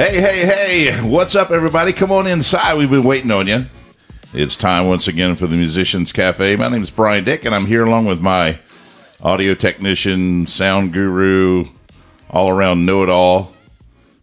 Hey, hey, hey. What's up, everybody? Come on inside. We've been waiting on you. It's time once again for the Musicians Cafe. My name is Brian Dick, and I'm here along with my audio technician, sound guru, all around know it all,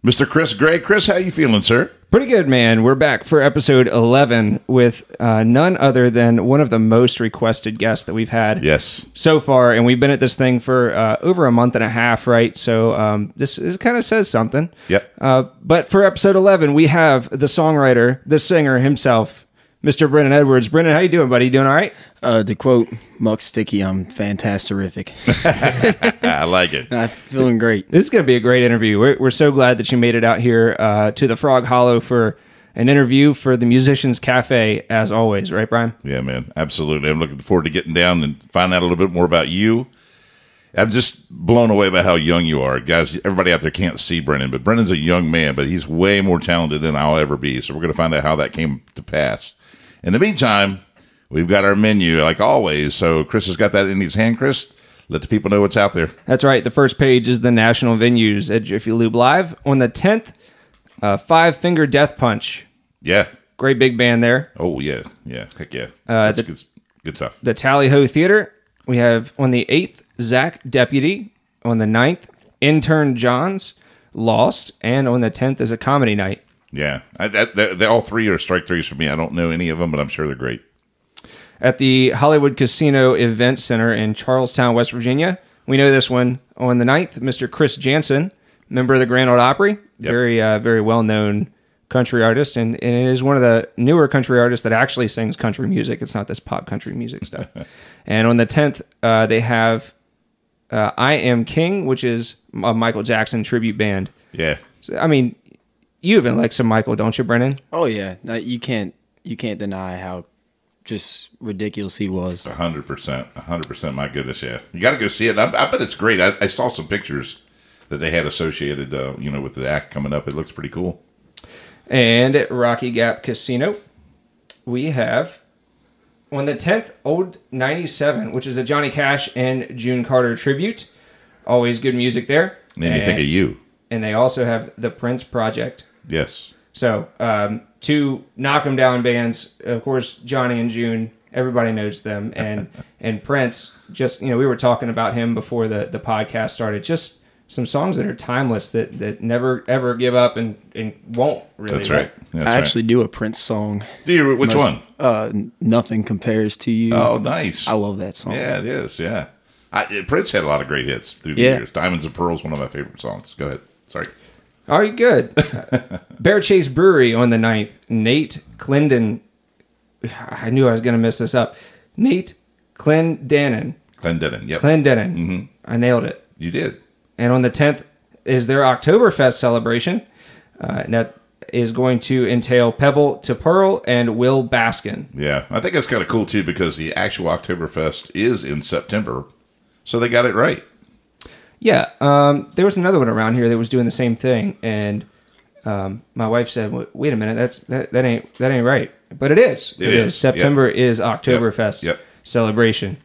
Mr. Chris Gray. Chris, how you feeling, sir? Pretty good, man. We're back for episode 11 with uh, none other than one of the most requested guests that we've had Yes. so far. And we've been at this thing for uh, over a month and a half, right? So um, this kind of says something. Yep. Uh, but for episode 11, we have the songwriter, the singer himself, Mr. Brennan Edwards. Brennan, how you doing, buddy? You doing all right? Uh, to quote Muck Sticky, I'm fantastic. I like it. I'm feeling great. This is going to be a great interview. We're, we're so glad that you made it out here uh, to the Frog Hollow for an interview for the Musicians Cafe, as always, right, Brian? Yeah, man. Absolutely. I'm looking forward to getting down and find out a little bit more about you. I'm just blown away by how young you are. Guys, everybody out there can't see Brennan, but Brennan's a young man, but he's way more talented than I'll ever be. So we're going to find out how that came to pass. In the meantime, we've got our menu like always. So Chris has got that in his hand. Chris, let the people know what's out there. That's right. The first page is the national venues at Jiffy Lube Live. On the 10th, uh, Five Finger Death Punch. Yeah. Great big band there. Oh, yeah. Yeah. Heck yeah. That's the- good, good stuff. The Tally Ho Theater. We have on the 8th, Zach Deputy. On the 9th, Intern Johns, Lost. And on the 10th is a comedy night. Yeah. I, that, that, they, all three are strike threes for me. I don't know any of them, but I'm sure they're great. At the Hollywood Casino Event Center in Charlestown, West Virginia. We know this one on the 9th, Mr. Chris Janson, member of the Grand Ole Opry. Very, uh, very well known country artist. And, and it is one of the newer country artists that actually sings country music. It's not this pop country music stuff. and on the 10th, uh, they have uh, I Am King, which is a Michael Jackson tribute band. Yeah. So, I mean, you even like some Michael, don't you, Brennan? Oh yeah, no, you can't you can't deny how just ridiculous he was. A hundred percent, a hundred percent. My goodness, yeah, you got to go see it. I, I bet it's great. I, I saw some pictures that they had associated, uh, you know, with the act coming up. It looks pretty cool. And at Rocky Gap Casino, we have on the 10th, Old 97, which is a Johnny Cash and June Carter tribute. Always good music there. And me think of you. And they also have the Prince Project. Yes, So, um, two knock 'em down bands. Of course, Johnny and June. Everybody knows them, and and Prince. Just you know, we were talking about him before the the podcast started. Just some songs that are timeless that that never ever give up and and won't really. that's right. That's I right. actually do a Prince song. do you? Which Most- one? Uh, nothing compares to you. Oh, nice. I love that song. yeah, it is. Yeah, I, Prince had a lot of great hits through the Yeah. years. Diamonds and Pearls, one of my favorite songs. Go ahead. Sorry. Are you good? Bear Chase Brewery on the 9th. Nate Clendon. I knew I was going to mess this up. Nate Clendenin. Clendenin. Yep. Clendenin. Mm-hmm. I nailed it. you did. And on the 10th is their Oktoberfest celebration. Uh, and that is going to entail Pebble to Pearl and Will Baskin. Yeah, I think that's kind of cool too because the actual Oktoberfest is in September, so they got it right. Yeah, um, there was another one around here that was doing the same thing, and um, my wife said, "Wait- "Wait a minute, that's that, that ain't that ain't right," but it is. It is, September is Oktoberfest Yep, yep. celebration.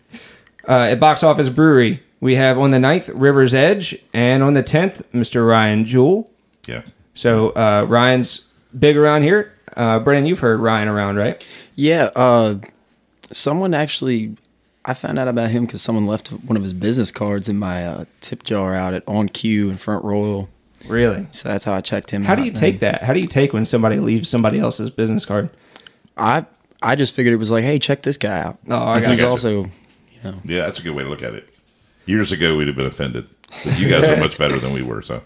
Uh, at Box Office Brewery, we have on the 9th River's Edge, and on the tenth, Mr. Ryan Jewell. Yeah. So uh, Ryan's big around here. Uh, Brennan, you've heard Ryan around, right? Yeah, uh, someone actually, I found out about him because someone left one of his business cards in my uh, tip jar out at On Cue in Front Royal. Really? So that's how I checked him. Out. How out. do you take that? How do you take when somebody leaves somebody else's business card? I I just figured it was like, hey, check this guy out. Oh, I And he's you. also, you know, Yeah, that's a good way to look at it. Years ago, we'd have been offended. But you guys are much better than we were. So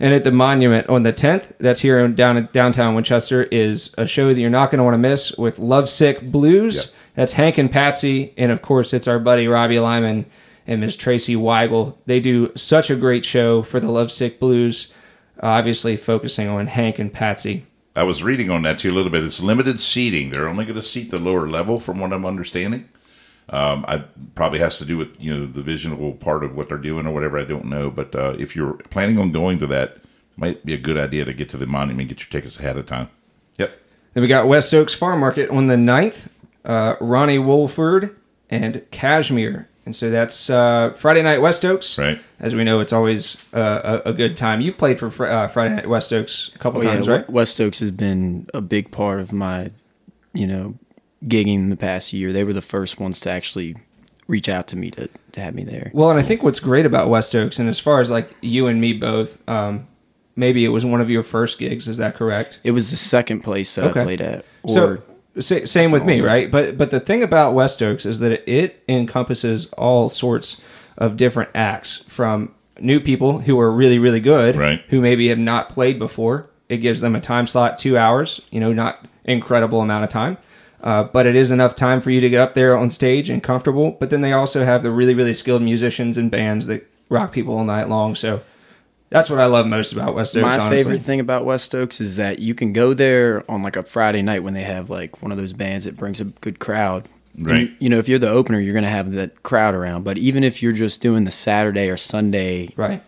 And at the Monument on the 10th, that's here in down downtown Winchester, is a show that you're not going to want to miss with Lovesick Blues. Yep. That's Hank and Patsy, and of course, it's our buddy Robbie Lyman and Miss Tracy Weigel. They do such a great show for the Lovesick Blues, obviously focusing on Hank and Patsy. I was reading on that too a little bit. It's limited seating. They're only going to seat the lower level, from what I'm understanding. Um, I probably has to do with you know the visual part of what they're doing or whatever. I don't know, but uh, if you're planning on going to that, might be a good idea to get to the monument and get your tickets ahead of time. Yep. Then we got West Oaks Farm Market on the 9th. Uh, Ronnie Wolford and Cashmere and so that's uh, Friday night West Oaks. Right. As we know, it's always uh, a, a good time. You've played for Fr- uh, Friday night West Oaks a couple Oh, yeah, times, right? West Oaks has been a big part of my, you know, gigging the past year. They were the first ones to actually reach out to me to, to have me there. Well, and I think what's great about West Oaks, and as far as like you and me both, um, maybe it was one of your first gigs. Is that correct? It was the second place that Okay. I played at. Or so sa- same with me, right? But but the thing about West Oaks is that it encompasses all sorts of different acts from new people who are really really good, Right. Who maybe have not played before. It gives them a time slot, two hours. You know, not incredible amount of time. Uh, but it is enough time for you to get up there on stage and comfortable. But then they also have the really, really skilled musicians and bands that rock people all night long. So that's what I love most about West Oaks. my honestly. favorite thing about West Oaks is that you can go there on like a Friday night when they have like one of those bands that brings a good crowd. And, Right. you know, if you're the opener, you're going to have that crowd around. But even if you're just doing the Saturday or Sunday right?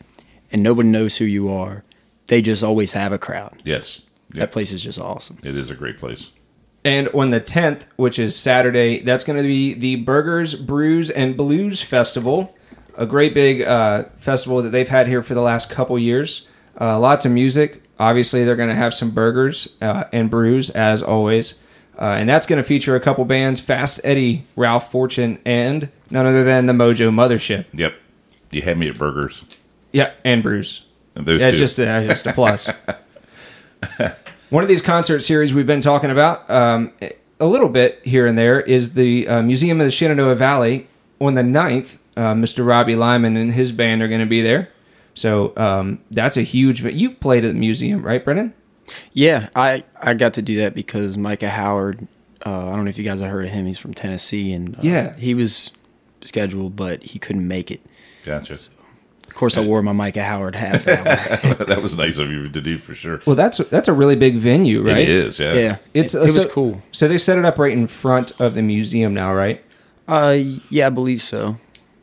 and nobody knows who you are, they just always have a crowd. Yes. That place is just awesome. It is a great place. And on the 10th, which is Saturday, that's going to be the Burgers, Brews, and Blues Festival, a great big uh, festival that they've had here for the last couple years. Uh, lots of music. Obviously, they're going to have some burgers uh, and brews, as always. Uh, and that's going to feature a couple bands Fast Eddie, Ralph Fortune, and none other than the Mojo Mothership. Yep. You had me at burgers. Yeah, and brews. And those Yeah, two. it's just a, just a plus. One of these concert series we've been talking about um, a little bit here and there is the uh, Museum of the Shenandoah Valley. On the 9th, uh, Mr. Robbie Lyman and his band are going to be there. So um, that's a huge. You've played at the museum, right, Brennan? Yeah, I, I got to do that because Micah Howard, uh, I don't know if you guys have heard of him. He's from Tennessee. and uh, Yeah. He was scheduled, but he couldn't make it. Gotcha. Of course, I wore my Micah Howard hat. that one. that was nice of you to do for sure. Well, that's that's a really big venue, right? It is, yeah. yeah, It's it, it was so- cool. So they set it up right in front of the museum now, right? Uh, yeah, I believe so.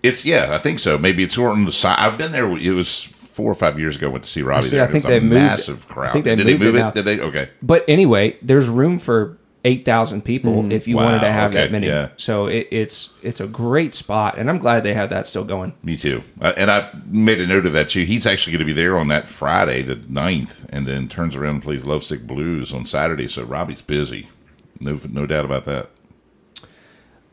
It's yeah, I think so. Maybe it's on the side. I've been there. It was four or five years ago. I went to see Robbie. See, there. I think it was a they moved- massive I crowd. think they Did they move it it? Did they? Okay. But anyway, there's room for eight thousand people if you Wow, wanted to have okay, that many. yeah. So it, it's it's a great spot, and I'm glad they have that still going. Me too. Uh, and I made a note of that too. He's actually going to be there on that Friday, the 9th, and then turns around and plays Lovesick Blues on Saturday. So Robbie's busy. No, no doubt about that.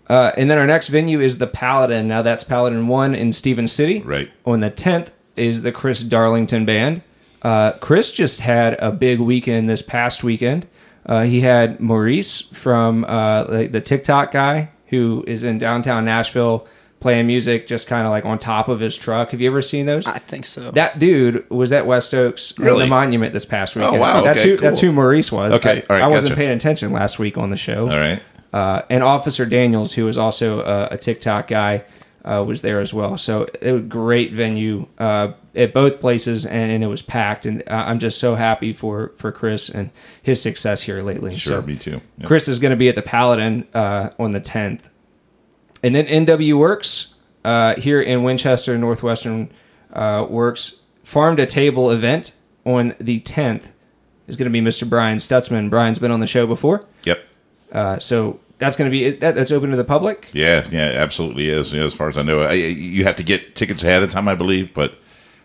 Uh, and then our next venue is the Paladin. Now that's Paladin One in Stephens City. Right. On the 10th is the Chris Darlington Band. Uh, Chris just had a big weekend this past weekend. Uh, he had Maurice from uh, the, the TikTok guy who is in downtown Nashville playing music just kind of like on top of his truck. Have you ever seen those? I think so. That dude was at West Oaks Really? the Monument this past weekend. Oh wow, That's okay, who that's who Maurice was. Okay, I, all right, I wasn't gotcha. paying attention last week on the show. All right. Uh, and Officer Daniels, who is also a, a TikTok guy, uh, was there as well. So it was a great venue uh, at both places, and, and it was packed. And I'm just so happy for for Chris and his success here lately. Sure, So me too. Yep. Chris is going to be at the Paladin uh, on the 10th. And then NW Works uh, here in Winchester, Northwestern uh, Works Farm to Table event on the 10th is going to be Mr. Brian Stutzman. Brian's been on the show before. Yep. Uh, so that's going to be that, that's open to the public. Yeah, yeah, absolutely is. Yeah, as far as I know, I, you have to get tickets ahead of time, I believe. But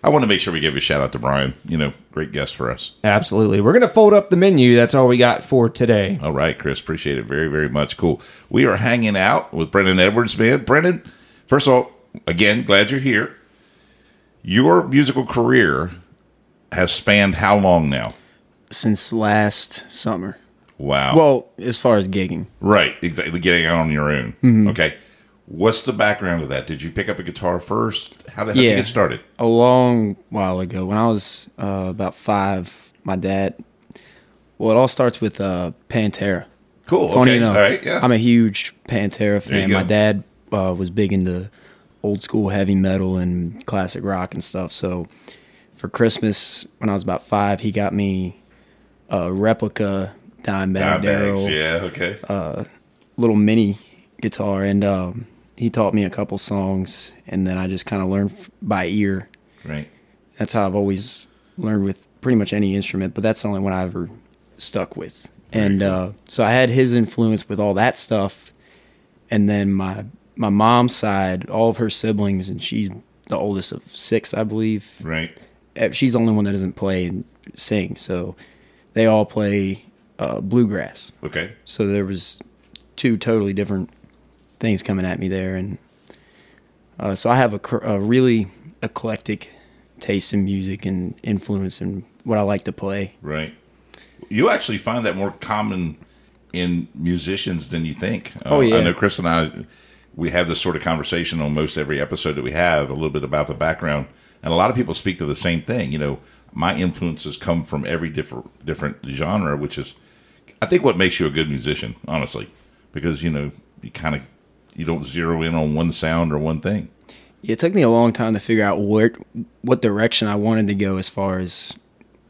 I want to make sure we give a shout out to Brian. You know, great guest for us. Absolutely. We're going to fold up the menu. That's all we got for today. All right, Chris, appreciate it very, very much. Cool. We are hanging out with Brennan Edwards, man. Brennan, first of all, again, glad you're here. Your musical career has spanned how long now? Since last summer. Wow. Well, as far as gigging, right, exactly. Getting out on your own. Mm-hmm. Okay. What's the background of that? Did you pick up a guitar first? How did, how'd you get started? a long while ago, when I was uh, about five, my dad. Well, it all starts with uh, Pantera. Cool. Funny okay. enough, All right. Yeah. I'm a huge Pantera fan. My dad uh, was big into old school heavy metal and classic rock and stuff. So for Christmas, when I was about five, he got me a replica Dimebags, Darrell Yeah. Okay. little mini guitar, and um, he taught me a couple songs, and then I just kind of learned by ear. right. That's how I've always learned with pretty much any instrument, but that's the only one I ever stuck with. And uh, so I had his influence with all that stuff, and then my my mom's side, all of her siblings, and she's the oldest of six, I believe. Right. Eh, She's the only one that doesn't play and sing, so they all play uh, bluegrass. Okay. So there was two totally different things coming at me there, and uh, so I have a, cr- a really eclectic taste in music and influence and what I like to play. Right. You actually find that more common in musicians than you think. Oh, Uh, yeah. I know Chris and I, we have this sort of conversation on most every episode that we have, a little bit about the background. And a lot of people speak to the same thing. You know, my influences come from every different different genre, which is, I think, what makes you a good musician, honestly, because you know you kind of you don't zero in on one sound or one thing. It took me a long time to figure out where what direction I wanted to go as far as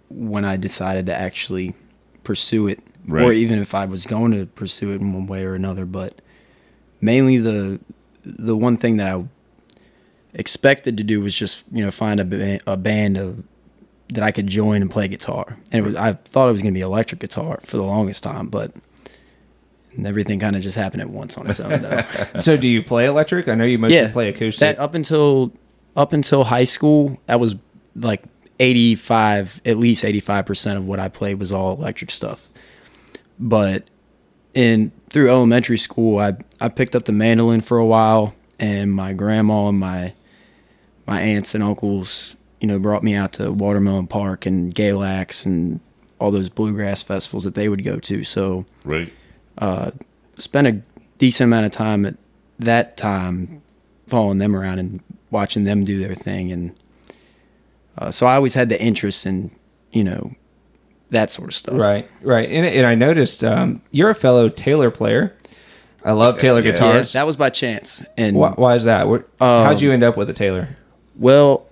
when I decided to actually pursue it, or even if I was going to pursue it in one way or another. But mainly the the one thing that I expected to do was just you know find a, a band of that I could join and play guitar. And it was, I thought it was going to be electric guitar for the longest time, but and everything kind of just happened at once on its own though. So do you play electric? I know you mostly play acoustic. That up until up until high school, that was like eighty five, at least eighty five percent of what I played was all electric stuff. But in through elementary school, I I picked up the mandolin for a while, and my grandma and my my aunts and uncles, you know, brought me out to Watermelon Park and Galax and all those bluegrass festivals that they would go to. So Right. spent a decent amount of time at that time following them around and watching them do their thing and uh, so i always had the interest in you know that sort of stuff Right, right. And, and I noticed um, you're a fellow Taylor player. I love Taylor Yeah. yeah, guitars. that was by chance and why, why is that? Where, how'd you end up with a Taylor? well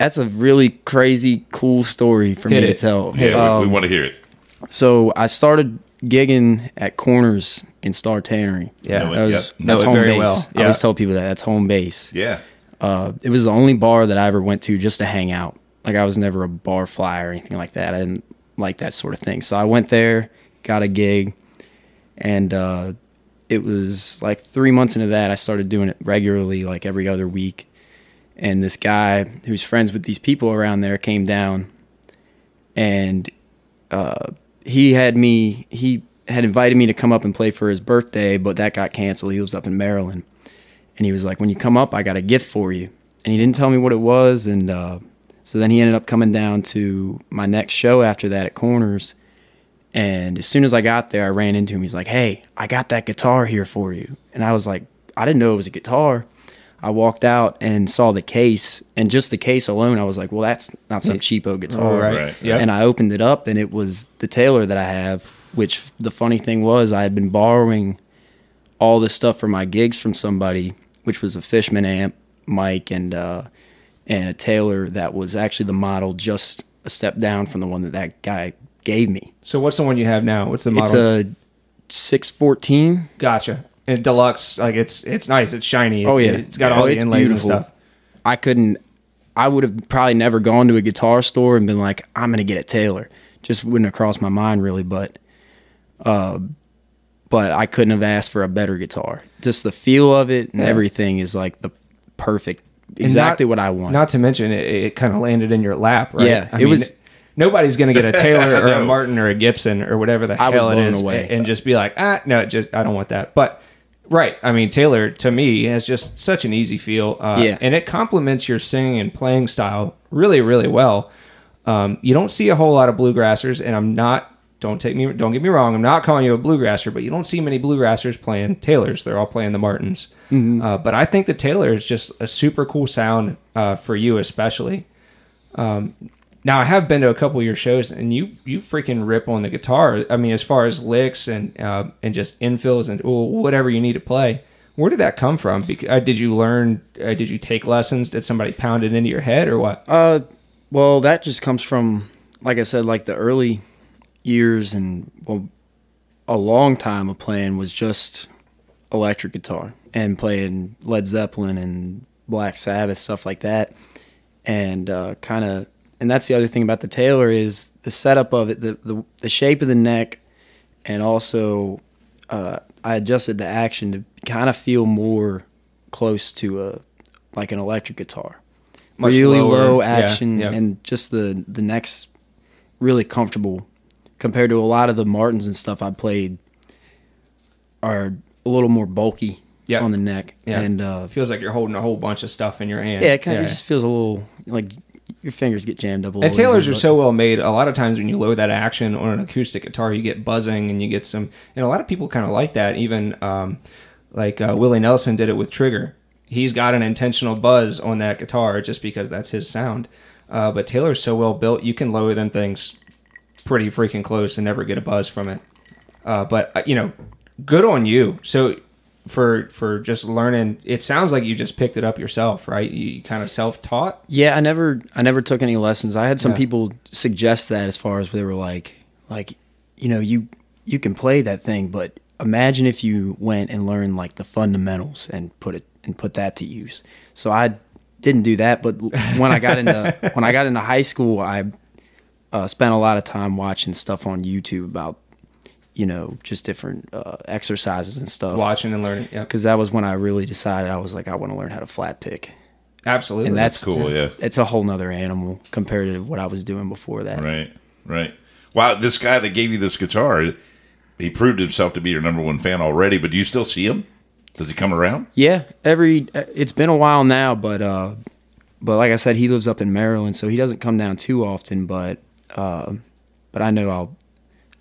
that's a really crazy cool story for Hit me it. to tell Yeah, we, we Um, want to hear it. so i started gigging at corners in star tannery Yeah, that was, yep. That's home very base well. i always Yeah. tell people that that's home base Yeah. Uh, it was the only bar that I ever went to just to hang out. Like I was never a bar fly or anything like that. I didn't like that sort of thing. So I went there, got a gig, and uh, it was like three months into that I started doing it regularly, like every other week. And this guy who's friends with these people around there came down, and uh, he had me. He had invited me to come up and play for his birthday, but that got canceled. He was up in Maryland and he was like, "When you come up, I got a gift for you." And he didn't tell me what it was, and uh, so then he ended up coming down to my next show after that at Corners. And as soon as I got there, I ran into him. He's like, "Hey, I got that guitar here for you." And I was like, "I didn't know it was a guitar." I walked out and saw the case, and just the case alone, I was like, "Well, that's not some cheapo guitar." All right. Right. Yeah. And I opened it up, and it was the Taylor that I have. Which the funny thing was, I had been borrowing all this stuff for my gigs from somebody, which was a Fishman amp, mic, and uh, and a Taylor that was actually the model just a step down from the one that that guy gave me. So what's the one you have now? What's the model? It's a six fourteen. gotcha. And deluxe, like it's it's nice. It's shiny. It's, Oh, yeah. it's got Yeah. all Oh, the inlays beautiful. and stuff. I couldn't. I would have probably never gone to a guitar store and been like, I'm gonna get a Taylor. Just wouldn't have crossed my mind really, but. Uh, but I couldn't have asked for a better guitar. Just the feel of it and everything is like the perfect, exactly not- what I want. Not to mention it, it kind of landed in your lap, right? Yeah, I it mean, was- Nobody's to get a Taylor or a Martin or a Gibson or whatever the I hell it blown away. and just be like, ah, no, just I don't want that. But right, I mean, Taylor to me has just such an easy feel, uh, Yeah. and it complements your singing and playing style really, really well. Um, you don't see a whole lot of bluegrassers, and I'm not. Don't take me. Don't get me wrong. I'm not calling you a bluegrasser, but you don't see many bluegrassers playing Taylors. They're all playing the Martins. Uh, but I think the Taylor is just a super cool sound uh, for you, especially. Um, now I have been to a couple of your shows, and you you freaking rip on the guitar. I mean, as far as licks and uh, and just infills and whatever you need to play. Where did that come from? Uh, did you learn? Uh, did you take lessons? Did somebody pound it into your head, or what? Uh, well, that just comes from, like I said, like the early years and well, a long time of playing was just electric guitar and playing Led Zeppelin and Black Sabbath stuff like that, and uh, kind of. And that's the other thing about the Taylor is the setup of it, the the, the shape of the neck, and also uh, I adjusted the action to kind of feel more close to a like an electric guitar. Much really lower, low action yeah. and just the the neck's really comfortable compared to a lot of the Martins and stuff I played are a little more bulky Yeah. on the neck. Yeah. And uh feels like you're holding a whole bunch of stuff in your hand. yeah, it kind of just feels a little like your fingers get jammed up a little. And Taylors are so well made. A lot of times when you load that action on an acoustic guitar, you get buzzing and you get some. And a lot of people kind of like that. Even um, like uh, Willie Nelson did it with Trigger. He's got an intentional buzz on that guitar just because that's his sound. Uh, but Taylor's so well built, you can lower them things pretty freaking close and never get a buzz from it. Uh, but uh, you know, good on you. So for for just learning, it sounds like you just picked it up yourself, right? You kind of self taught. Yeah, I never I never took any lessons. I had some Yeah. people suggest that as far as they were like like you know, you you can play that thing, but imagine if you went and learned like the fundamentals and put it and put that to use. So I didn't do that, but when I got into when I got into high school, I uh, spent a lot of time watching stuff on YouTube about you know, just different uh, exercises and stuff. Watching and learning, yeah, Because that was when I really decided I was like, I want to learn how to flat pick. absolutely. And that's, cool, yeah. It's a whole nother animal compared to what I was doing before that. Right, right. Wow, this guy that gave you this guitar, he proved himself to be your number one fan already. But do you still see him? Does he come around? Yeah, every it's been a while now, but uh, but like I said, he lives up in Maryland, so he doesn't come down too often. But uh, but I know I'll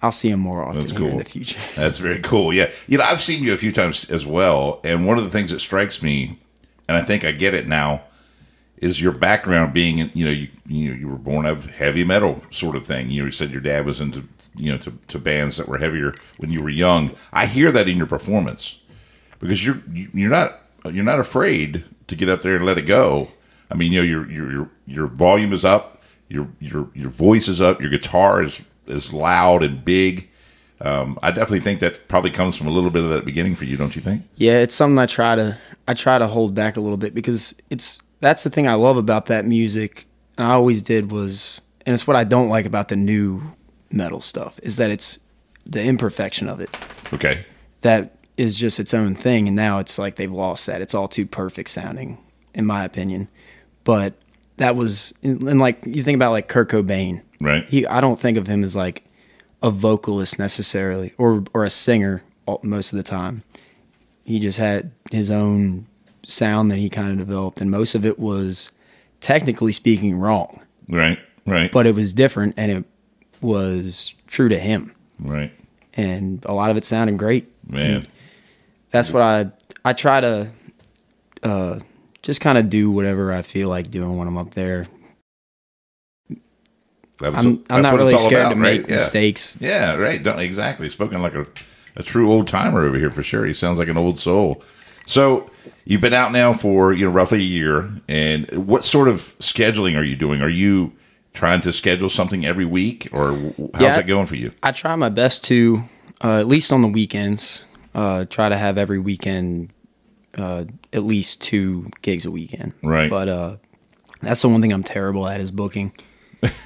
I'll see him more often That's here in cool. the future. That's very cool. Yeah, you know, I've seen you a few times as well, and one of the things that strikes me, and I think I get it now, is your background being, in- you know, you you, you were born of heavy metal sort of thing. You, know, you said your dad was into, you know, to, to bands that were heavier when you were young. I hear that in your performance because you're you- you're not you're not afraid to get up there and let it go. I mean, you know, your your your, your volume is up, your your your voice is up, your guitar is is loud and big. Um, I definitely think that probably comes from a little bit of that beginning for you, don't you think? Yeah, it's something I try to I try to hold back a little bit because it's that's the thing I love about that music. And I always did was, and it's what I don't like about the new metal stuff is that it's the imperfection of it. Okay. that is just its own thing and now it's like they've lost that it's all too perfect sounding in my opinion but that was and like you think about like Kurt Cobain Right. he I don't think of him as like a vocalist necessarily or or a singer most of the time he just had his own sound that he kind of developed and most of it was technically speaking wrong Right. Right. but it was different and it was true to him right. and a lot of it sounded great Man. that's what I I try to uh just kind of do whatever I feel like doing when I'm up there. That was, I'm I'm not really scared about, to right? make Yeah. mistakes. Yeah, right. Don't, exactly. Spoken like a, a true old timer over here for sure. He sounds like an old soul. So you've been out now for you know roughly a year, and what sort of scheduling are you doing? Are you trying to schedule something every week, or how's Yeah. that going for you? I try my best to uh, at least on the weekends uh try to have every weekend uh at least two gigs a weekend. Right. But uh that's the one thing I'm terrible at is booking.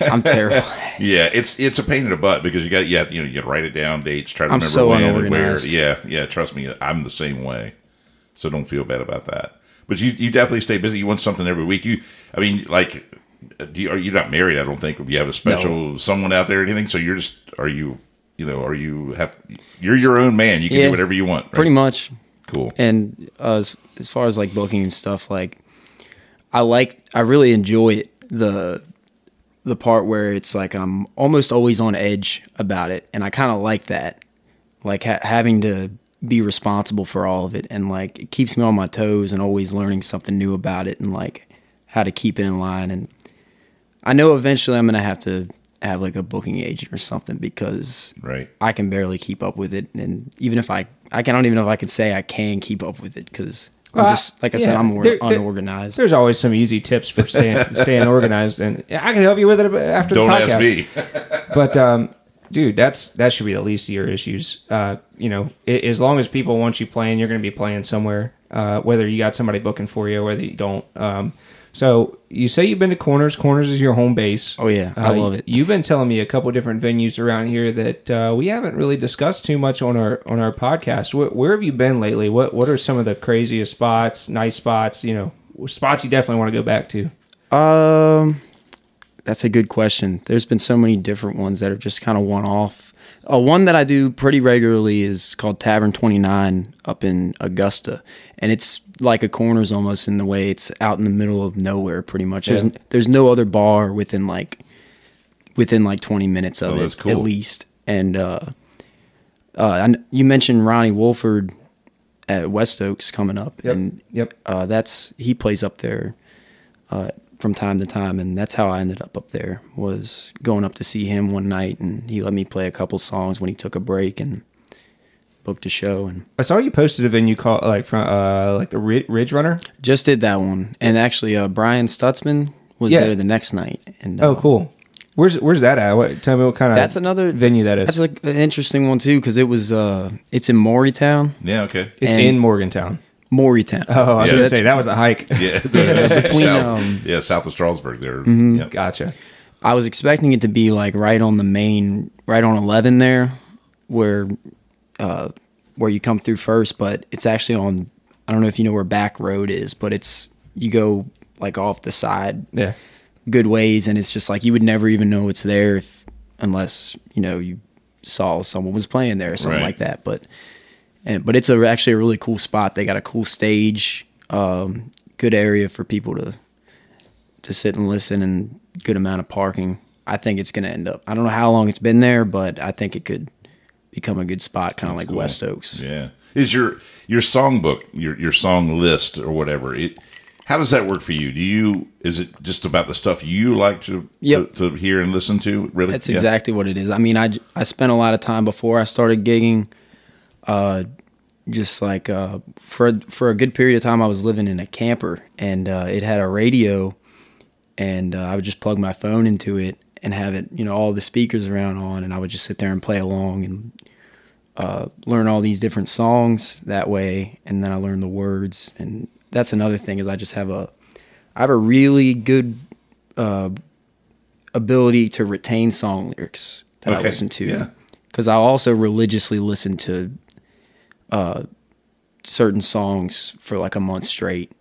I'm terrible. Yeah, it's it's a pain in the butt because you got you, you know you got to write it down, dates, try to I'm remember so when and where. Yeah, yeah. Trust me, I'm the same way. So don't feel bad about that. But you you definitely stay busy. You want something every week. You, I mean, like, do you, are you not married? I don't think. Or you have a special someone out there or anything. So you're just are you you know are you have you're your own man. You can Yeah, do whatever you want. Right? Pretty much. Cool. and uh, as as far as like booking and stuff, like I like I really enjoy it the the part where it's like I'm almost always on edge about it, and I kind of like that, like ha- having to be responsible for all of it, and like it keeps me on my toes and always learning something new about it, and like how to keep it in line. And I know eventually I'm gonna have to have like a booking agent or something because Right. I can barely keep up with it, and even if I, I don't even know if I can say I can keep up with it because I'm just like I said, I'm or- there- there- unorganized. There's always some easy tips for staying staying organized, and I can help you with it after Don't the podcast. ask me. But um, dude, that's that should be the least of your issues. Uh, you know, i as long as people want you playing, you're going to be playing somewhere. Uh, whether you got somebody booking for you or whether you don't. Um, So you say you've been to Corners. Corners is your home base. Oh yeah, I Uh, love it. You've been telling me a couple different venues around here that uh, we haven't really discussed too much on our on our podcast. Where, where have you been lately? What What are some of the craziest spots, nice spots? You know, spots you definitely want to go back to. Um, that's a good question. There's been so many different ones that are just kind of one off. Uh, one that I do pretty regularly is called Tavern 29 up in Augusta, and it's like a corners almost in the way it's out in the middle of nowhere. Pretty much, there's Yeah. there's no other bar within like within like 20 minutes of Oh, it cool. at least. And uh, uh, and you mentioned Ronnie Wolford at West Oaks coming up, Yep. and Yep. uh, that's he plays up there uh, from time to time, and that's how I ended up up there. Was going up to see him one night, and he let me play a couple songs when he took a break and booked a show, and I saw you posted a venue called like from uh, like the Ri- Ridge Runner. just did that one. And actually, uh, Brian Stutzman was Yeah. there the next night. And Oh, uh, cool. Where's Where's that at? What, tell me what kind of That's another venue that is. That's like an interesting one too, because it was uh, it's in Maurertown, Yeah, okay. it's in Morgantown. Maurertown. Oh, I was So gonna say that was a hike. Yeah, between, south, um, yeah, south of Strasburg there. Mm-hmm. Yep. Gotcha. I was expecting it to be like right on the main, right on eleven there, where, uh, where you come through first. But it's actually on. I don't know if you know where Back Road is, but it's you go like off the side, Yeah. good ways, and it's just like you would never even know it's there if unless you know you saw someone was playing there or something Right. like that. But and but it's a, actually a really cool spot. They got a cool stage, um, good area for people to to sit and listen, and good amount of parking. I think it's going to end up. I don't know how long it's been there, but I think it could become a good spot, kind of like cool. West Oaks. Yeah. Is your your songbook, your your song list or whatever, it how does that work for you? Do you is it just about the stuff you like to Yep. to, to hear and listen to? Really? That's Yeah. exactly what it is. I mean, I, I spent a lot of time before I started gigging, uh, just like uh, for a, for a good period of time, I was living in a camper and uh, it had a radio, and uh, I would just plug my phone into it and have it, you know, all the speakers around on, and I would just sit there and play along and uh, learn all these different songs that way, and then I learned the words, and that's another thing is I just have a I have a really good uh, ability to retain song lyrics that I listen to. yeah. Because I also religiously listen to uh, certain songs for like a month straight.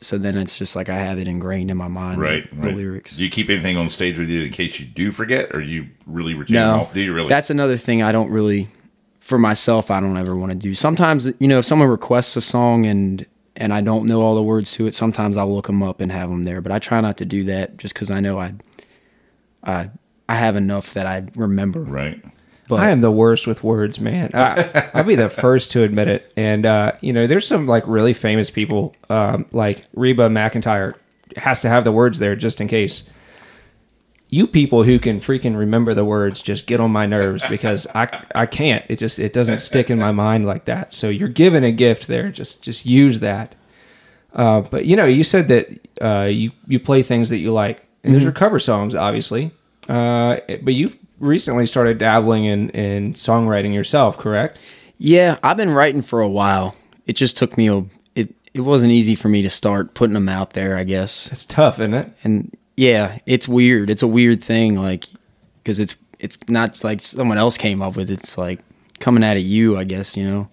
So then it's just like I have it ingrained in my mind. Right, the, the right. lyrics. Do you keep anything on stage with you in case you do forget, or you really retain no, off? Do you really? that's another thing I don't really, for myself, I don't ever want to do. Sometimes, you know, if someone requests a song and and I don't know all the words to it, sometimes I'll look them up and have them there. But I try not to do that just because I know I, I, I have enough that I remember. right. But I am the worst with words, man. I, I'll be the first to admit it. And uh, you know, there's some like really famous people, um, like Reba McEntire, has to have the words there just in case. You people who can freaking remember the words just get on my nerves because I I can't. It just it doesn't stick in my mind like that. So you're given a gift there. Just just use that. Uh, but you know, you said that uh, you you play things that you like, and those are cover songs, obviously. Uh, but you've recently started dabbling in in songwriting yourself, correct? yeah, I've been writing for a while. It just took me a. It it wasn't easy for me to start putting them out there. I guess It's tough, isn't it? and yeah, it's weird. It's a weird thing, like because it's it's not like someone else came up with. it. It's like coming out of you, I guess. You know.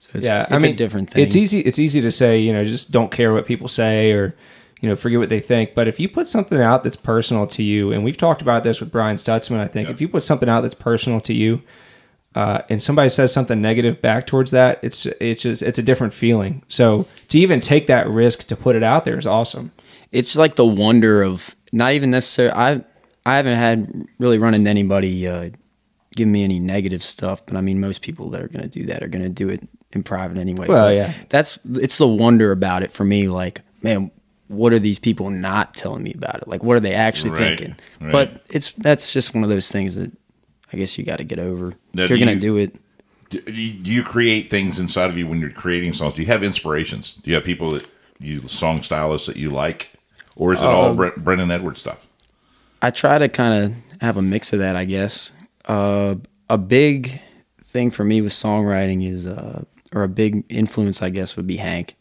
So it's, yeah, it's I mean, a different thing. It's easy. It's easy to say, you know, just don't care what people say or, you know, forget what they think. But if you put something out that's personal to you, and we've talked about this with Brian Stutzman, I think, if you put something out that's personal to you, uh, and somebody says something negative back towards that, it's it's just it's a different feeling. So to even take that risk to put it out there is awesome. it's like the wonder of not even necessarily. I I haven't had really run into anybody uh, give me any negative stuff, but I mean, most people that are going to do that are going to do it in private anyway. Well, But yeah. that's it's the wonder about it for me. Like, man, what are these people not telling me about it? Like, what are they actually Right, thinking? right. But it's that's just one of those things that I guess you got to get over Now, if you're going you- to do it. Do you, create things inside of you when you're creating songs? Do you have inspirations? Do you have people that you song stylists that you like, or is it all Um, Bre- Brennan Edwards stuff? I try to kind of have a mix of that, I guess. Uh, a big thing for me with songwriting is, uh, or a big influence, I guess, would be Hank.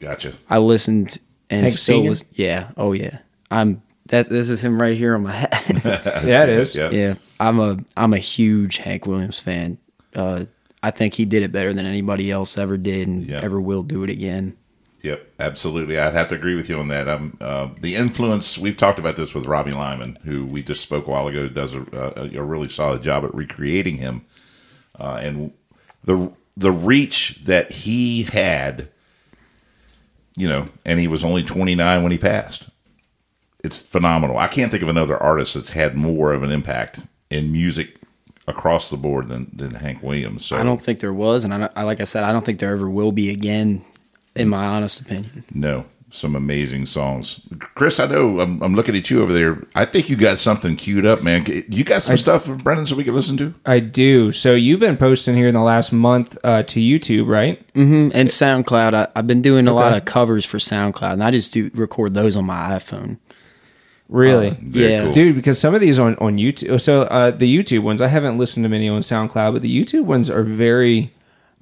Gotcha. I listened and Hank still Senior? lis- yeah, oh yeah. I'm that's this is him right here on my hat. Yeah, it is. Yeah. yeah, I'm a I'm a huge Hank Williams fan. Uh, I think he did it better than anybody else ever did, and Yeah. ever will do it again. Yep, absolutely. I'd have to agree with you on that. Um, uh, the influence we've talked about this with Robbie Lyman, who we just spoke a while ago, does a, a, a really solid job at recreating him, uh, and the the reach that he had. You know, and he was only 29 when he passed. It's phenomenal. I can't think of another artist that's had more of an impact in music across the board than than Hank Williams. So I don't think there was, and I, I like I said, I don't think there ever will be again, in my honest opinion. No, some amazing songs. Chris, I know I'm, I'm looking at you over there. I think you got something queued up, man. You got some stuff from Brennan so we can listen to? I do. So you've been posting here in the last month uh, to YouTube, right? Mm-hmm. And SoundCloud, I, I've been doing a lot of covers for SoundCloud, and I just do record those on my iPhone. Really? Very Yeah. cool. Dude, because some of these on, on YouTube, so uh, the YouTube ones, I haven't listened to many on SoundCloud, but the YouTube ones are very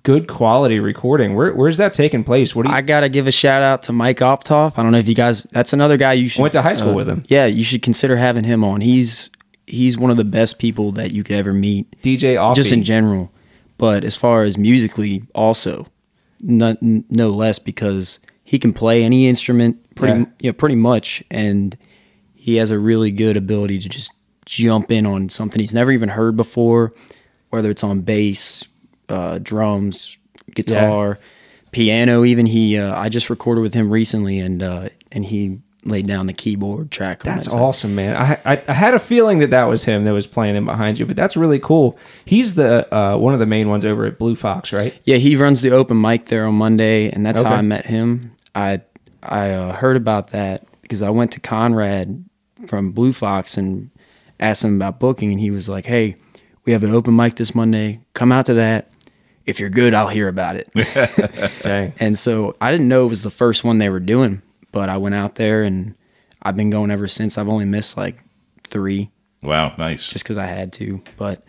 good quality recording. Where, where's that taking place? What do you? I gotta give a shout out to Mike Optoff. I don't know if you guys. That's another guy you should Went to high school uh, with him. Yeah, you should consider having him on. He's he's one of the best people that you could ever meet, DJ Offie. just in general. But as far as musically, also, no, no less because he can play any instrument pretty Yeah. yeah pretty much, and he has a really good ability to just jump in on something he's never even heard before, whether it's on bass, uh, drums, guitar, piano. Even he, uh, I just recorded with him recently, and uh, and he laid down the keyboard track. That's that awesome, man. I, I I had a feeling that that was him that was playing in behind you, but that's really cool. He's the uh, one of the main ones over at Blue Fox, right? Yeah, he runs the open mic there on Monday, and that's how I met him. I I uh, heard about that because I went to Conrad from Blue Fox and asked him about booking, and he was like, "Hey, we have an open mic this Monday. Come out to that. If you're good, I'll hear about it." Dang. and so I didn't know it was the first one they were doing, but I went out there and I've been going ever since. I've only missed like three Wow, nice. just because I had to. But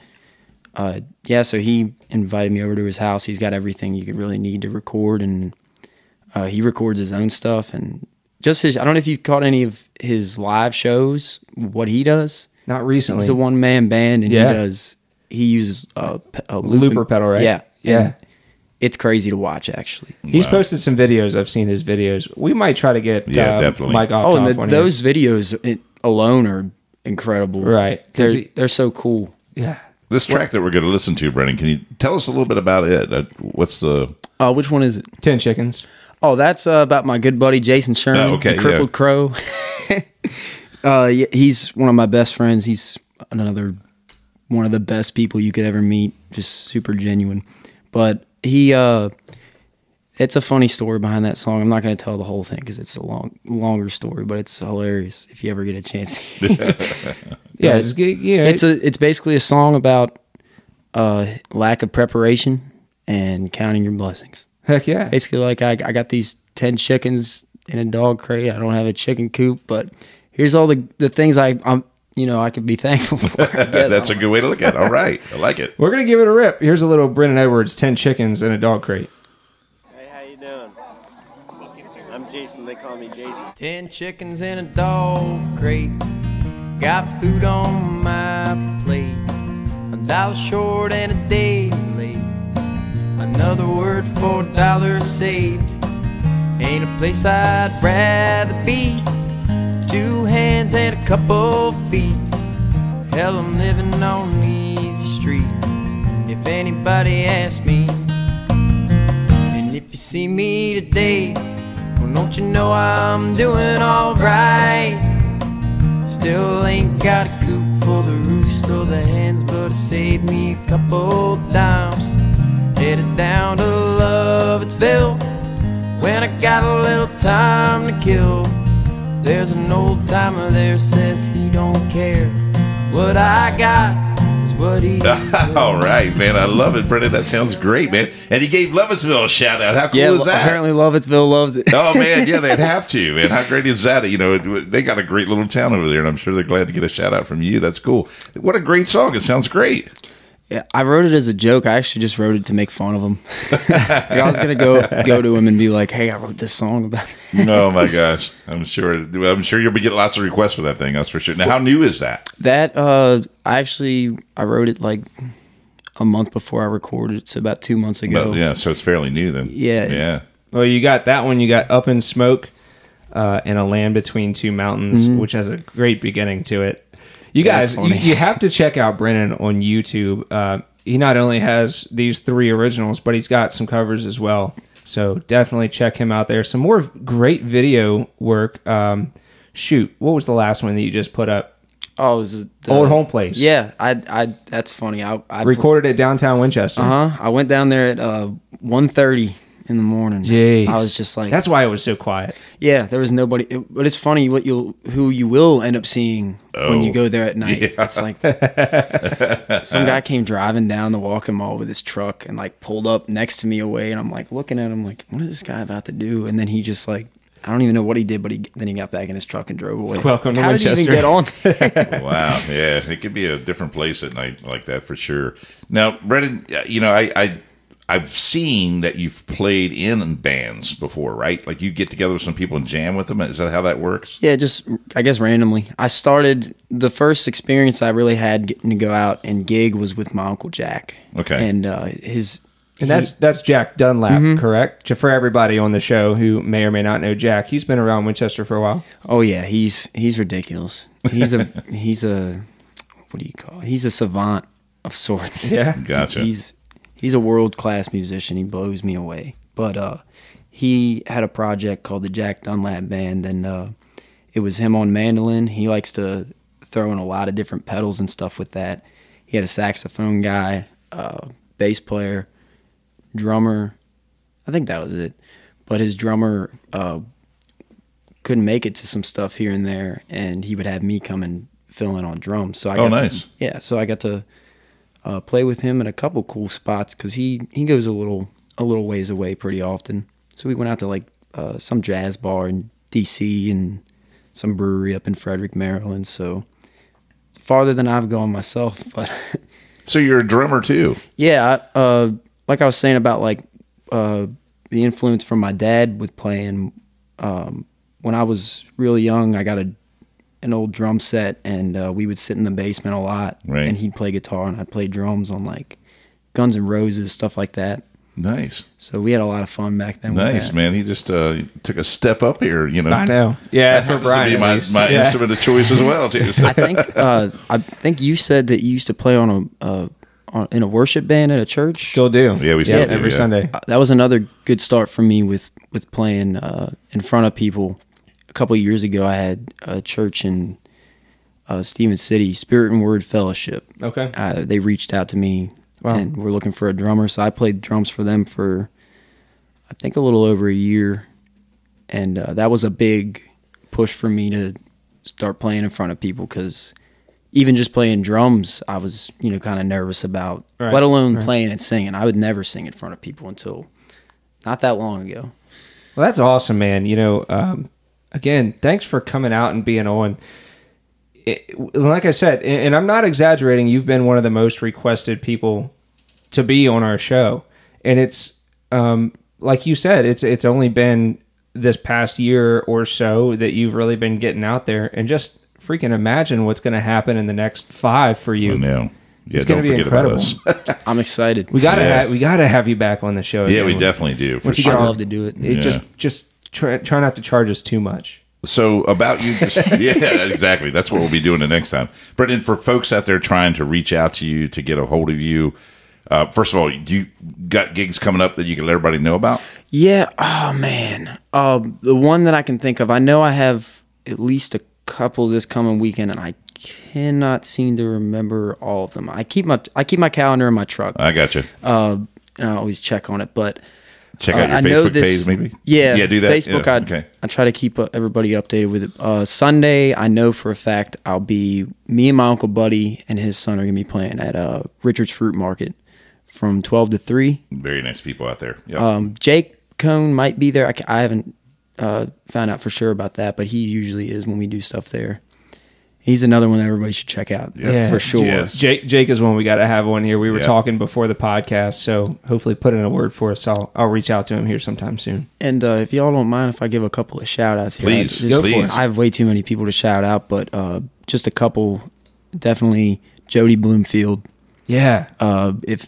uh, yeah, so he invited me over to his house. He's got everything you could really need to record, and uh, he records his own stuff. And just his, I don't know if you've caught any of his live shows, what he does. Not recently. He's a one man band, and Yeah. he does, he uses a, pe- a Looper pedal, right? Yeah. Yeah. And It's crazy to watch, actually. He's Wow. posted some videos. I've seen his videos. We might try to get Yeah, uh, definitely. Mike Optoff Oh, and the, on here. those videos it, alone are incredible. Right, 'cause They're, he- they're so cool. Yeah. This track that we're going to listen to, Brennan, can you tell us a little bit about it? Uh, What's the. Uh, which one is it? Ten chickens. Oh, that's uh, about my good buddy Jason Sherman, Oh, okay, the crippled crow. uh, yeah, he's one of my best friends. He's another one of the best people you could ever meet. Just super genuine. But he, uh, it's a funny story behind that song. I'm not going to tell the whole thing because it's a long, longer story, but it's hilarious if you ever get a chance. Yeah, you know, it's a, it's basically a song about uh, lack of preparation and counting your blessings heck yeah. basically like I, I got these 10 chickens in a dog crate i don't have a chicken coop but here's all the, the things I, i'm you know i could be thankful for I guess. That's a good way to look at it. All right. I like it. We're gonna give it a rip. Here's a little Brennan Edwards, ten chickens in a dog crate. Hey, how you doing? I'm Jason. They call me Jason. Ten chickens in a dog crate. Got food on my plate. A dollar short and a day late. Another word for a dollar saved. Ain't a place I'd rather be. Two hands and a couple feet. Hell, I'm living on the easy street. If anybody asks me, and if you see me today, well, don't you know I'm doing alright? Still ain't got a coop for the roost or the hens, but it saved me a couple dimes. Headed down to Lovettsville when I got a little time to kill. There's an old timer there says he don't care. What I got is what he. All right, man. I love it, Brennan. That sounds great, man. And he gave Lovettsville a shout out. How cool yeah is that? apparently lovettsville loves it oh man, yeah, they'd have to, man. How great is that? You know, they got a great little town over there, and I'm sure they're glad to get a shout out from you. That's cool. What a great song! It sounds great. Yeah, I wrote it as a joke. I actually just wrote it to make fun of him. I was gonna go go to him and be like, "Hey, I wrote this song about." oh my gosh, I'm sure. I'm sure you'll be getting lots of requests for that thing. That's for sure. Now, how new is that? That uh, I actually I wrote it like a month before I recorded it, so about two months ago. But, yeah, so it's fairly new then. Yeah. yeah. Well, you got that one. You got Up in Smoke uh, and A Land Between Two Mountains, which has a great beginning to it. You That's guys, you, you have to check out Brennan on YouTube. Uh, he not only has these three originals, but he's got some covers as well. So definitely check him out there. Some more great video work. Um, shoot, what was the last one that you just put up? Oh, is it the, Old Home Place. Yeah, I I that's funny. I I Recorded at downtown Winchester. Uh huh. I went down there at uh 1.30 in the morning. Jeez. I was just like, That's why it was so quiet. yeah, there was nobody. It, but it's funny what you'll who you will end up seeing when you Oh, go there at night. Yeah. It's like some guy came driving down the walking mall with his truck and like pulled up next to me away, and I'm like looking at him like, what is this guy about to do? And then he just like. I don't even know what he did, but he then he got back in his truck and drove away. Welcome to How did he even get on? Wow. Yeah, it could be a different place at night like that for sure. Now, Brennan, uh, you know, I, I I've seen that you've played in bands before, right? Like you get together with some people and jam with them. Is that how that works? Yeah, just I guess randomly. I started the first experience I really had getting to go out and gig was with my uncle Jack. Okay. and uh, his And that's that's Jack Dunlap, correct? For everybody on the show who may or may not know Jack, he's been around Winchester for a while. oh yeah, he's he's ridiculous. He's a he's a what do you call? It? He's a savant of sorts. Yeah. Gotcha. He's he's a world class musician. He blows me away. But uh, he had a project called the Jack Dunlap Band, and uh, it was him on mandolin. He likes to throw in a lot of different pedals and stuff with that. He had a saxophone guy, uh, bass player, drummer. I think that was it. But his drummer uh, couldn't make it to some stuff here and there, and he would have me come and fill in on drums. So I Oh, got to- nice. yeah, so I got to uh, play with him in a couple cool spots because he he goes a little a little ways away pretty often. So we went out to like uh, some jazz bar in D.C. and some brewery up in Frederick, Maryland. So farther than I've gone myself, but So you're a drummer too. yeah, I, uh, like I was saying about like uh, the influence from my dad with playing. Um, when I was really young, I got a an old drum set, and uh, we would sit in the basement a lot, Right. and he'd play guitar, and I'd play drums on like Guns N' Roses stuff like that. Nice, So we had a lot of fun back then. with nice that. man. He just uh, took a step up here. You know, I know. Yeah, That for Brian. to be my, my Yeah. instrument of choice as well too. So. I think uh, I think you said that you used to play on a uh, on, in a worship band at a church. Still do. Yeah, we still do, every yeah. Sunday. Uh, that was another good start for me with with playing uh, in front of people. A couple of years ago, I had a church in uh, Stephens City, Spirit and Word Fellowship. Okay. Uh, they reached out to me Wow. and were looking for a drummer, so I played drums for them for I think a little over a year, and uh, that was a big push for me to start playing in front of people because even just playing drums, I was you know kind of nervous about, Right, let alone right. playing and singing. I would never sing in front of people until not that long ago. Well, that's awesome, man. You know, um, again, thanks for coming out and being on. It, like I said, and and I'm not exaggerating, you've been one of the most requested people to be on our show, and it's um, like you said, it's it's only been this past year or so that you've really been getting out there, and just freaking imagine what's going to happen in the next five for you. no, yeah, It's gonna be forget about incredible. us. I'm excited. We gotta Yeah. have, we gotta have you back on the show. yeah, again. we definitely do. For Once you sure. get I'd love to do it. It Yeah. just just try, try not to charge us too much. So about you, just, yeah, exactly. That's what we'll be doing the next time. Brennan, for folks out there trying to reach out to you to get a hold of you, uh, first of all, do you got gigs coming up that you can let everybody know about? Yeah. Oh man. Uh, the one that I can think of, I know I have at least a couple this coming weekend, and I cannot seem to remember all of them. I keep my I keep my calendar in my truck. I got you. Uh, and I always check on it, but Check uh, out your I know Facebook this- page, maybe. Yeah, yeah, do that. Facebook. Yeah, I okay. I try to keep uh, everybody updated with it. Uh, Sunday, I know for a fact I'll be me and my uncle Buddy and his son are gonna be playing at uh, Richard's Fruit Market from twelve to three. Very nice people out there. Yeah. Um, Jake Cone might be there. I, I haven't uh, found out for sure about that, but he usually is when we do stuff there. He's another one that everybody should check out Yeah. for sure. Yes. Jake, Jake is one we got to have on here. We were Yeah. talking before the podcast, so hopefully put in a word for us. I'll I'll reach out to him here sometime soon. And uh, if y'all don't mind, if I give a couple of shout outs here, Please, I, just- please. I have way too many people to shout out, but uh, just a couple. Definitely Jody Bloomfield. Yeah, Uh, if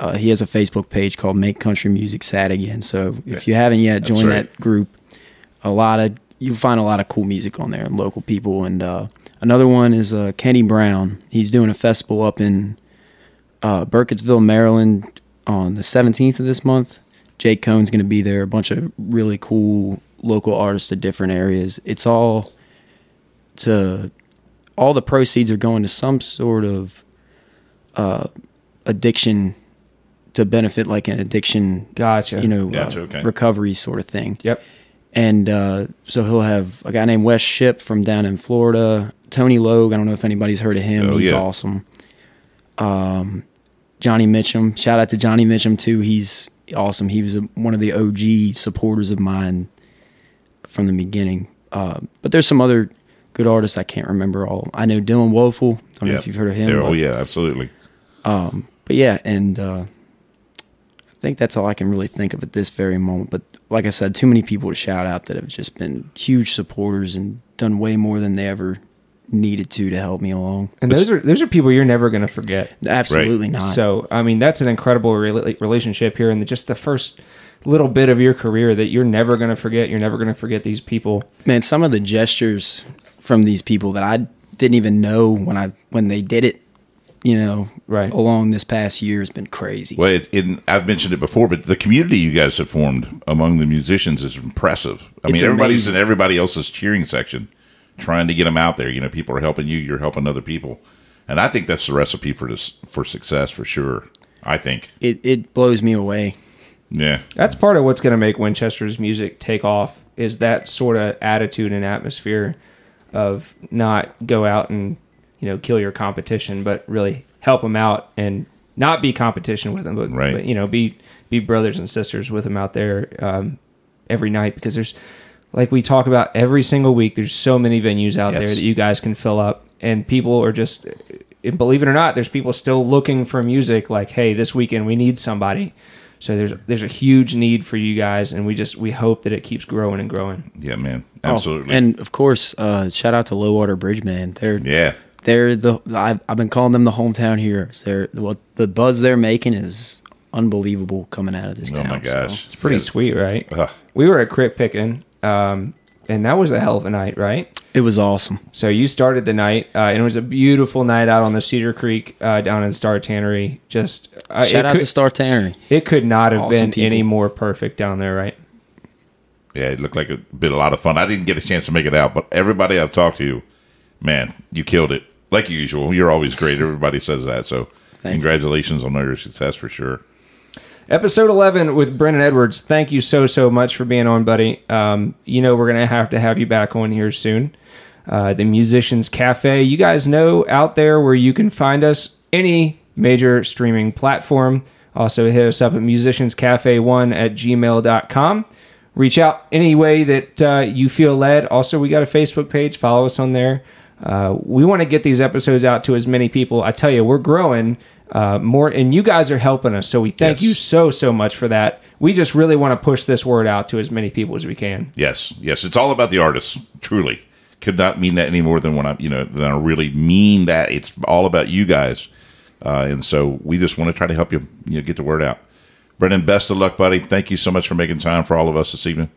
uh, he has a Facebook page called Make Country Music Sad Again, so if you haven't yet, That's join right. that group. A lot of you'll find a lot of cool music on there and local people. And uh, another one is uh, Kenny Brown. He's doing a festival up in uh, Burkittsville, Maryland, on the 17th of this month. Jake Cohn's going to be there. A bunch of really cool local artists of different areas. It's all to all the proceeds are going to some sort of uh, addiction to benefit like an addiction, gotcha. you know, Gotcha, uh, okay. recovery sort of thing. Yep. And uh, so he'll have a guy named Wes Ship from down in Florida, Tony Logue. I don't know if anybody's heard of him. Oh, He's yeah. awesome. Um, Johnny Mitchum. Shout out to Johnny Mitchum too. He's awesome. He was a, one of the OG supporters of mine from the beginning. Uh, but there's some other good artists I can't remember all. I know Dylan Woeful. I don't know if you've heard of him. There- oh yeah, absolutely. but yeah, and uh, I think that's all I can really think of at this very moment. But like I said, too many people to shout out that have just been huge supporters and done way more than they ever needed to to help me along. And those are those are people you're never going to forget. Absolutely not. So I mean, that's an incredible rela- relationship here, and just the first little bit of your career that you're never going to forget. You're never going to forget these people. man, some of the gestures from these people that I didn't even know when I when they did it, you know, Right. along this past year has been crazy. Well, it, it, I've mentioned it before, but the community you guys have formed among the musicians is impressive. I mean, everybody's amazing. in everybody else's cheering section, trying to get them out there. You know, people are helping you, you're helping other people, and I think that's the recipe for this for success for sure. I think, It it blows me away. yeah, That's part of what's going to make Winchester's music take off is that sort of attitude and atmosphere of not go out and you know kill your competition, but really help them out and not be competition with them, but, Right. but you know be be brothers and sisters with them out there um, every night because there's like we talk about every single week. There's so many venues out there that you guys can fill up, and people are just. And believe it or not, there's people still looking for music. Like, hey, this weekend we need somebody. So there's there's a huge need for you guys, and we just we hope that it keeps growing and growing. yeah, man, Oh, absolutely, and of course, uh, shout out to Low Water Bridge Band. They're yeah, they're the I've, I've been calling them the hometown heroes. They're what the buzz they're making is unbelievable coming out of this town. oh town. my so- gosh, It's pretty sweet, right? Ugh. We were at Crit Pickin', um, and that was a hell of a night, right? it was awesome. So you started the night, uh, and it was a beautiful night out on the Cedar Creek uh, down in Star Tannery. Just uh, Shout it out could, to Star Tannery. it could not have Awesome been people. any more perfect down there, right? yeah. It looked like it been a lot of fun. I didn't get a chance to make it out, but everybody I've talked to, man, you killed it like usual. You're always great. Everybody says that, so Thank you. congratulations on all your success for sure. Episode 11 with Brennan Edwards. Thank you so, so much for being on, buddy. Um, you know, we're going to have to have you back on here soon. Uh, the Musicians Cafe. You guys know out there where you can find us any major streaming platform. Also, hit us up at musicianscafe1 at gmail.com. Reach out any way that uh, you feel led. Also, we got a Facebook page. Follow us on there. Uh, we want to get these episodes out to as many people. I tell you, we're growing uh, more, and you guys are helping us. So we thank Yes. you so so much for that. We just really want to push this word out to as many people as we can. Yes, yes, it's all about the artists. Truly, could not mean that any more than when I, you know, than I really mean that. It's all about you guys, uh, and so we just want to try to help you, you know, get the word out. Brennan, best of luck, buddy. Thank you so much for making time for all of us this evening.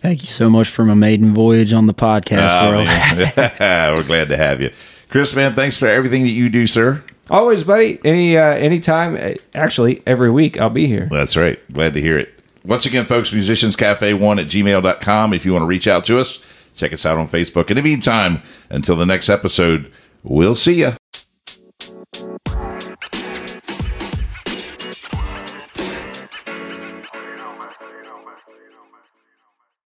Thank you so much for my maiden voyage on the podcast Ah, world. We're glad to have you, Chris. Man, thanks for everything that you do, sir. Always, buddy. Any uh, anytime. uh, Actually, every week I'll be here. That's right. Glad to hear it. Once again, folks, musicianscafe1 at gmail.com. If you want to reach out to us, check us out on Facebook. In the meantime, until the next episode, we'll see you.